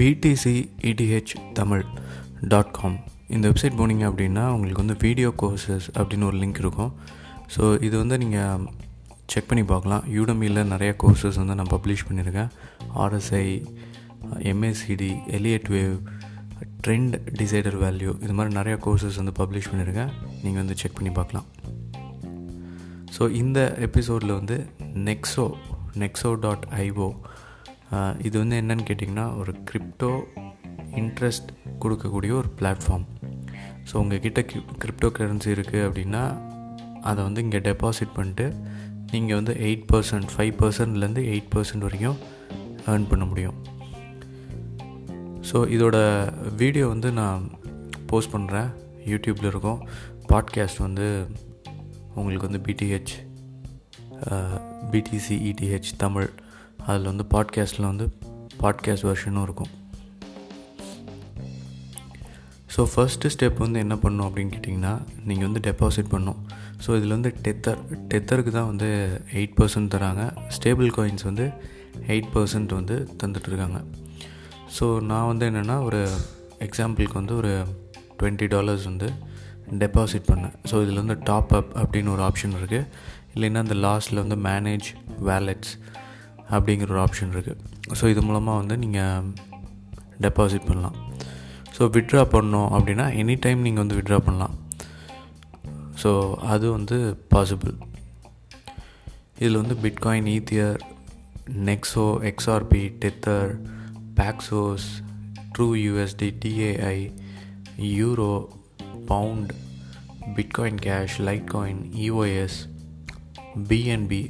BTC ETH Tamil dot com இந்த website போனீங்க அப்படின்னா உங்களுக்கு வந்து வீடியோ கோர்சஸ் அப்படின்னு ஒரு லிங்க் இருக்கும். ஸோ இது வந்து நீங்கள் செக் பண்ணி பார்க்கலாம். யூடமியில் நிறையா கோர்சஸ் வந்து நான் பப்ளிஷ் பண்ணியிருக்கேன். RSI MACD Elliott wave trend decider value இது மாதிரி நிறையா கோர்சஸ் வந்து பப்ளிஷ் பண்ணியிருக்கேன். நீங்கள் வந்து செக் பண்ணி பார்க்கலாம். ஸோ இந்த எபிசோடில் வந்து நெக்ஸோ நெக்ஸோ டாட் ஐஓ இது வந்து என்னன்னு கேட்டிங்கன்னா ஒரு கிரிப்டோ இன்ட்ரெஸ்ட் கொடுக்கக்கூடிய ஒரு பிளாட்ஃபார்ம் ஸோ உங்கள் கிட்ட கிரிப்டோ கரன்சி இருக்குது அப்படின்னா அதை வந்து இங்கே டெபாசிட் பண்ணிட்டு நீங்கள் வந்து எயிட் பர்சன்ட் ஃபைவ் பர்சன்ட்லேருந்து எயிட் பர்சன்ட் வரைக்கும் ஏர்ன் பண்ண முடியும். ஸோ இதோட வீடியோ வந்து நான் போஸ்ட் பண்ணுறேன் யூடியூப்பில் இருக்கும். பாட்காஸ்ட் வந்து உங்களுக்கு வந்து பிடிஹெச் பிடிசி இடிஹெச் தமிழ் அதில் வந்து பாட்காஸ்ட்டில் வந்து பாட்காஸ்ட் வெர்ஷனும் இருக்கும். ஸோ ஃபஸ்ட்டு ஸ்டெப் வந்து என்ன பண்ணும் அப்படின்னு கேட்டிங்கன்னா நீங்கள் வந்து டெபாசிட் பண்ணும். ஸோ இதில் வந்து டெத்தர் டெத்தருக்கு தான் வந்து எயிட் பர்சன்ட் தராங்க. ஸ்டேபிள் காயின்ஸ் வந்து எயிட் பர்சன்ட் வந்து தந்துட்டுருக்காங்க. ஸோ நான் வந்து என்னென்னா ஒரு எக்ஸாம்பிளுக்கு வந்து ஒரு டுவெண்ட்டி டாலர்ஸ் வந்து டெபாசிட் பண்ணேன். ஸோ இதில் வந்து டாப் அப் அப்படின்னு ஒரு ஆப்ஷன் இருக்குது இல்லைன்னா அந்த லாஸ்ட்டில் வந்து மேனேஜ் வேலெட்ஸ் அப்படிங்கிற ஒரு ஆப்ஷன் இருக்குது ஸோ இது மூலமாக வந்து நீங்கள் டெபாசிட் பண்ணலாம். ஸோ விட்ரா பண்ணோம் அப்படின்னா எனி டைம் நீங்கள் வந்து விட்ரா பண்ணலாம். ஸோ அது வந்து பாசிபிள் இதில் வந்து bitcoin ether Nexo XRP tether Paxos true USD DAI euro pound bitcoin cash litecoin EOS BNB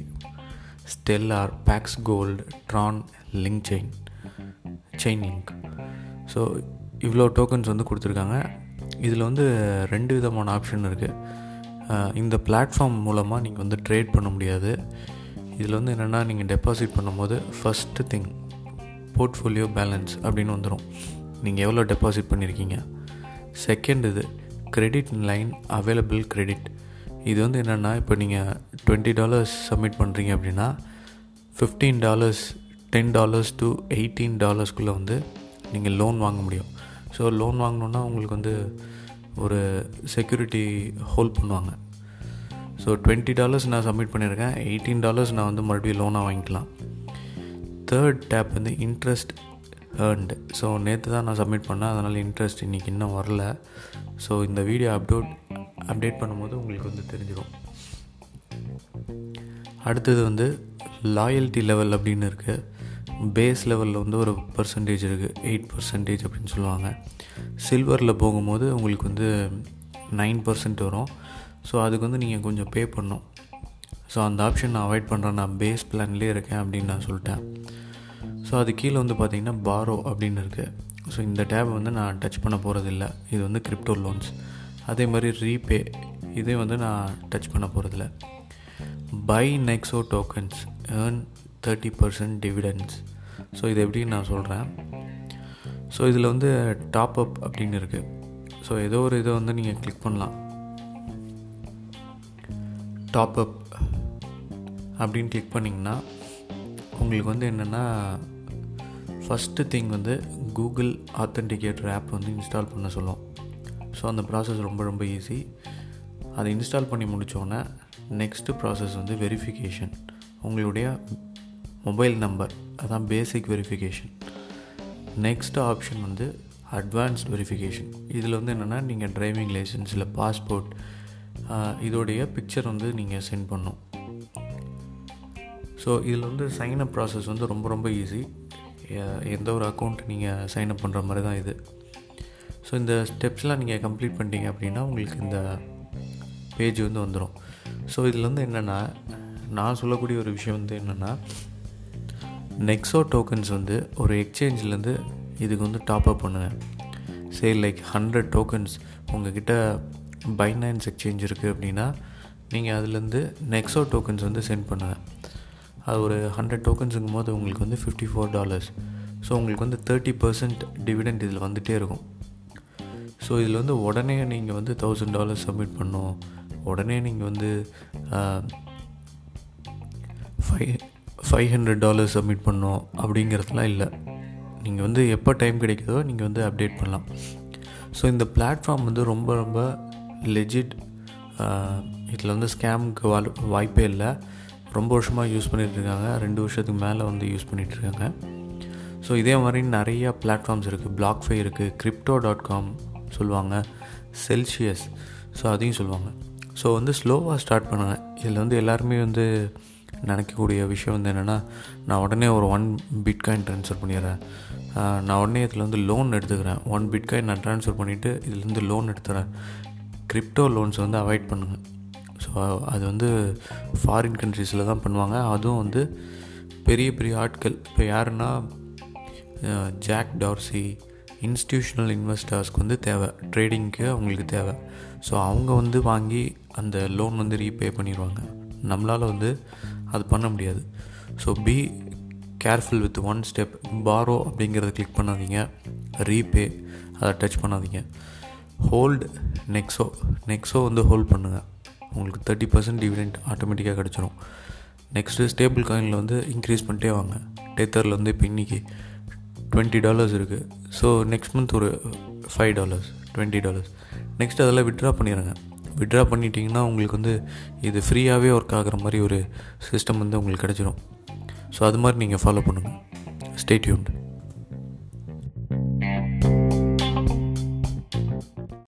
stellar PAX gold Tron link chain chain link so இவ்வளோ டோக்கன்ஸ் வந்து கொடுத்துருக்காங்க. இதில் வந்து ரெண்டு விதமான ஆப்ஷன் இருக்குது இந்த பிளாட்ஃபார்ம் மூலமாக நீங்கள் வந்து ட்ரேட் பண்ண முடியாது. இதில் வந்து என்னென்னா நீங்கள் டெபாசிட் பண்ணும்போது ஃபஸ்ட்டு திங் போர்ட்ஃபோலியோ பேலன்ஸ் அப்படின்னு வந்துடும் நீங்கள் எவ்வளோ டெபாசிட் பண்ணியிருக்கீங்க செகண்ட் இது கிரெடிட் லைன் அவைலபிள் கிரெடிட் இது வந்து என்னென்னா இப்போ நீங்கள் டுவெண்ட்டி டாலர்ஸ் சப்மிட் பண்ணுறீங்க அப்படின்னா fifteen dollars ten dollars to eighteen டாலர்ஸ்குள்ளே வந்து நீங்கள் லோன் வாங்க முடியும். ஸோ லோன் வாங்கணுன்னா உங்களுக்கு வந்து ஒரு செக்யூரிட்டி ஹோல்ட் பண்ணுவாங்க. ஸோ டுவெண்ட்டி டாலர்ஸ் நான் சப்மிட் பண்ணியிருக்கேன் எயிட்டீன் டாலர்ஸ் நான் வந்து மறுபடியும் லோனாக வாங்கிக்கலாம். தேர்ட் டேப் வந்து இன்ட்ரெஸ்ட் ஏர்ன்டு ஸோ நேற்று தான் நான் சப்மிட் பண்ணேன் அதனால் இன்ட்ரெஸ்ட் இன்றைக்கி இன்னும் வரல. ஸோ இந்த வீடியோ அப்டோட் அப்டேட் பண்ணும்போது உங்களுக்கு வந்து தெரிஞ்சிடும் அடுத்தது வந்து லாயல்ட்டி லெவல் அப்படின்னு இருக்குது பேஸ் லெவலில் வந்து ஒரு பர்சன்டேஜ் இருக்குது எயிட் பர்சன்டேஜ் அப்படின்னு சொல்லுவாங்க. சில்வரில் போகும்போது உங்களுக்கு வந்து நைன் பர்சன்ட் வரும். ஸோ அதுக்கு வந்து நீங்கள் கொஞ்சம் பே பண்ணும் ஸோ அந்த ஆப்ஷன் நான் அவாய்ட் பண்ணுறேன் நான் பேஸ் பிளான்லேயே இருக்கேன் அப்படின்னு நான் சொல்லிட்டேன். ஸோ அது கீழே வந்து பார்த்திங்கன்னா பாரோ அப்படின்னு இருக்குது ஸோ இந்த டேப் வந்து நான் டச் பண்ண போகிறதில்ல இது வந்து கிரிப்டோ லோன்ஸ் அதே மாதிரி ரீபே இதே வந்து நான் டச் பண்ண போகிறதில்ல buy Nexo tokens earn thirty percent dividends so இது எப்படின்னு நான் சொல்கிறேன் ஸோ இதில் வந்து டாப் அப் அப்படின்னு இருக்குது ஸோ ஏதோ ஒரு இதை வந்து நீங்கள் கிளிக் பண்ணலாம். டாப் அப் அப்படின்னு கிளிக் பண்ணிங்கன்னா உங்களுக்கு வந்து என்னென்னா ஃபஸ்ட்டு திங் வந்து கூகுள் ஆத்தன்டிகேட்டர் ஆப் வந்து இன்ஸ்டால் பண்ண சொல்லும். ஸோ அந்த ப்ராசஸ் ரொம்ப ரொம்ப ஈஸி அதை இன்ஸ்டால் பண்ணி முடித்தோடனே நெக்ஸ்ட்டு ப்ராசஸ் வந்து வெரிஃபிகேஷன் உங்களுடைய மொபைல் நம்பர் அதான் பேசிக் வெரிஃபிகேஷன் நெக்ஸ்ட் ஆப்ஷன் வந்து அட்வான்ஸ்ட் வெரிஃபிகேஷன் இதில் வந்து என்னென்னா நீங்கள் டிரைவிங் லைசன்ஸ் இல்லை பாஸ்போர்ட் இதோடைய பிக்சர் வந்து நீங்கள் சென்ட் பண்ணும். ஸோ இதில் வந்து சைனப் ப்ராசஸ் வந்து ரொம்ப ரொம்ப ஈஸி எந்த ஒரு அக்கௌண்ட் நீங்கள் சைன் அப் பண்ணுற மாதிரி தான் இது. ஸோ இந்த ஸ்டெப்ஸ்லாம் நீங்கள் கம்ப்ளீட் பண்ணிட்டீங்க அப்படின்னா உங்களுக்கு இந்த பேஜ் வந்து வந்துடும் ஸோ இதில் வந்து என்னென்னா நான் சொல்லக்கூடிய ஒரு விஷயம் வந்து என்னென்னா நெக்ஸோ டோக்கன்ஸ் வந்து ஒரு எக்ஸ்சேஞ்சிலேருந்து இதுக்கு வந்து டாப் அப் பண்ணுங்கள் சரி லைக் ஹண்ட்ரட் டோக்கன்ஸ் உங்ககிட்ட பைனான்ஸ் எக்ஸ்சேஞ்ச் இருக்குது அப்படின்னா நீங்கள் அதுலேருந்து நெக்ஸோ டோக்கன்ஸ் வந்து சென்ட் பண்ணுங்கள் அது ஒரு ஹண்ட்ரட் டோக்கன்ஸுங்கும் போது உங்களுக்கு வந்து ஃபிஃப்டி ஃபோர் டாலர்ஸ் ஸோ உங்களுக்கு வந்து தேர்ட்டி பர்சன்ட் டிவிடெண்ட் இதில் வந்துகிட்டே இருக்கும். ஸோ இதில் வந்து உடனே நீங்கள் வந்து தௌசண்ட் டாலர்ஸ் சப்மிட் பண்ணும் உடனே நீங்கள் வந்து five five hundred dollars submit பண்ணோம் அப்படிங்கிறதுலாம் இல்லை. நீங்கள் வந்து எப்போ டைம் கிடைக்குதோ நீங்கள் வந்து அப்டேட் பண்ணலாம். ஸோ இந்த பிளாட்ஃபார்ம் வந்து ரொம்ப ரொம்ப லெஜிட் இதில் வந்து ஸ்கேமுக்கு வாழ் வாய்ப்பே இல்லை. ரொம்ப வருஷமாக யூஸ் பண்ணிகிட்ருக்காங்க ரெண்டு வருஷத்துக்கு மேலே வந்து யூஸ் பண்ணிகிட்ருக்காங்க ஸோ இதே மாதிரி நிறைய பிளாட்ஃபார்ம்ஸ் இருக்குது பிளாக்ஃபை இருக்குது கிரிப்டோ டாட் காம் சொல்லுவாங்க செல்சியஸ் ஸோ அதையும் சொல்லுவாங்க. ஸோ வந்து ஸ்லோவாக ஸ்டார்ட் பண்ணுவேன். இதில் வந்து எல்லாருமே வந்து நினைக்கக்கூடிய விஷயம் வந்து என்னென்னா நான் உடனே ஒரு ஒன் பிட்காயின் ட்ரான்ஸ்ஃபர் பண்ணிடுறேன். நான் உடனே இதில் வந்து லோன் எடுத்துக்கிறேன். ஒன் பிட்காயின் நான் ட்ரான்ஸ்ஃபர் பண்ணிவிட்டு இதுலேருந்து லோன் எடுத்துகிறேன் கிரிப்டோ லோன்ஸ் வந்து அவாய்ட் பண்ணுங்கள் ஸோ அது வந்து ஃபாரின் கண்ட்ரீஸில் தான் பண்ணுவாங்க. அதுவும் வந்து பெரிய பெரிய ஆட்கள். இப்போ யாருன்னா ஜாக் டார்சி இன்ஸ்டியூஷனல் இன்வெஸ்டர்ஸ்க்கு வந்து தேவை. ட்ரேடிங்க்கு அவங்களுக்கு தேவை. ஸோ அவங்க வந்து வாங்கி அந்த லோன் வந்து ரீபே பண்ணிடுவாங்க நம்மளால் வந்து அது பண்ண முடியாது. So be careful with one step borrow அப்படிங்கிறத கிளிக் பண்ணாதீங்க. ரீபே அதை டச் பண்ணாதீங்க. ஹோல்டு நெக்ஸோ நெக்ஸோ வந்து ஹோல்ட் பண்ணுங்கள் உங்களுக்கு தேர்ட்டி பர்சன்ட் டிவிடெண்ட் ஆட்டோமேட்டிக்காக கிடச்சிரும். நெக்ஸ்ட்டு ஸ்டேபிள் காயினில் வந்து இன்க்ரீஸ் பண்ணிட்டே வாங்க. டெத்தரில் வந்து இப்போ இன்றைக்கி டுவெண்ட்டி டாலர்ஸ் இருக்குது ஸோ நெக்ஸ்ட் மந்த் ஒரு five dollars twenty dollars next அதெல்லாம் விட்ரா பண்ணிடுங்க. விட்ரா பண்ணிட்டீங்கன்னா உங்களுக்கு வந்து இது ஃப்ரீயாகவே ஒர்க் ஆகிற மாதிரி ஒரு சிஸ்டம் வந்து உங்களுக்கு கிடச்சிரும். ஸோ அது மாதிரி நீங்கள் ஃபாலோ பண்ணுங்கள் ஸ்டேட்யூன்ட்